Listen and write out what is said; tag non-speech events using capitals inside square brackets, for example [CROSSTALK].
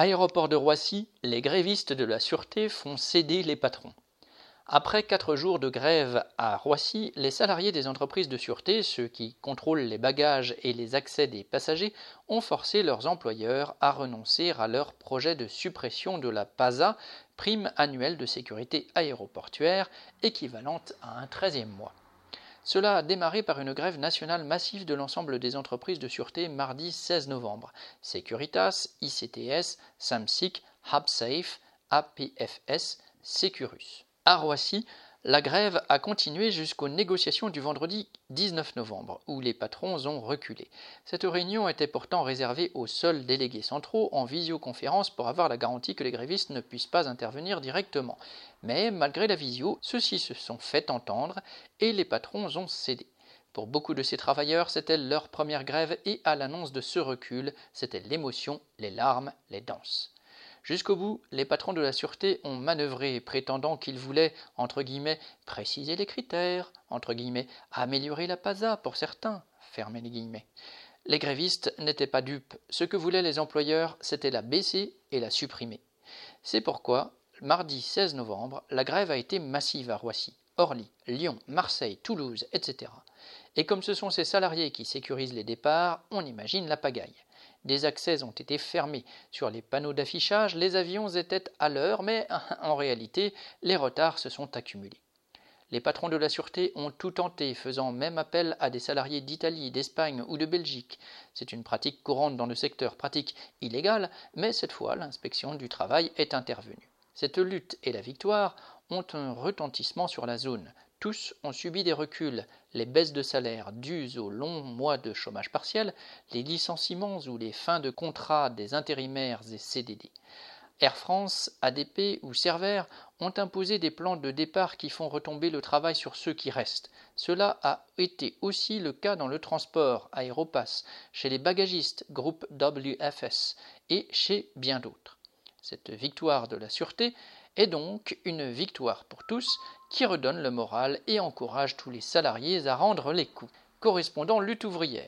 Aéroport de Roissy, les grévistes de la sûreté font céder les patrons. Après quatre jours de grève à Roissy, les salariés des entreprises de sûreté, ceux qui contrôlent les bagages et les accès des passagers, ont forcé leurs employeurs à renoncer à leur projet de suppression de la PASA, prime annuelle de sécurité aéroportuaire, équivalente à un treizième mois. Cela a démarré par une grève nationale massive de l'ensemble des entreprises de sûreté mardi 16 novembre. Securitas, ICTS, Samsic, HubSafe, APFS, Securus. À la grève a continué jusqu'aux négociations du vendredi 19 novembre, où les patrons ont reculé. Cette réunion était pourtant réservée aux seuls délégués centraux en visioconférence pour avoir la garantie que les grévistes ne puissent pas intervenir directement. Mais malgré la visio, ceux-ci se sont fait entendre et les patrons ont cédé. Pour beaucoup de ces travailleurs, c'était leur première grève et à l'annonce de ce recul, c'était l'émotion, les larmes, les danses. Jusqu'au bout, les patrons de la sûreté ont manœuvré, prétendant qu'ils voulaient, entre guillemets, préciser les critères, entre guillemets, améliorer la PASA pour certains, fermer les guillemets. Les grévistes n'étaient pas dupes. Ce que voulaient les employeurs, c'était la baisser et la supprimer. C'est pourquoi, mardi 16 novembre, la grève a été massive à Roissy, Orly, Lyon, Marseille, Toulouse, etc. Et comme ce sont ces salariés qui sécurisent les départs, on imagine la pagaille. Des accès ont été fermés. Sur les panneaux d'affichage, les avions étaient à l'heure, mais [LAUGHS] en réalité, les retards se sont accumulés. Les patrons de la sûreté ont tout tenté, faisant même appel à des salariés d'Italie, d'Espagne ou de Belgique. C'est une pratique courante dans le secteur, pratique illégale, mais cette fois l'inspection du travail est intervenue. Cette lutte et la victoire ont un retentissement sur la zone. Tous ont subi des reculs, les baisses de salaire dues aux longs mois de chômage partiel, les licenciements ou les fins de contrat des intérimaires et CDD. Air France, ADP ou Cerver ont imposé des plans de départ qui font retomber le travail sur ceux qui restent. Cela a été aussi le cas dans le transport, Aéropass, chez les bagagistes, groupe WFS, et chez bien d'autres. Cette victoire de la sûreté est donc une victoire pour tous qui redonne le moral et encourage tous les salariés à rendre les coups. Correspondant lutte ouvrière.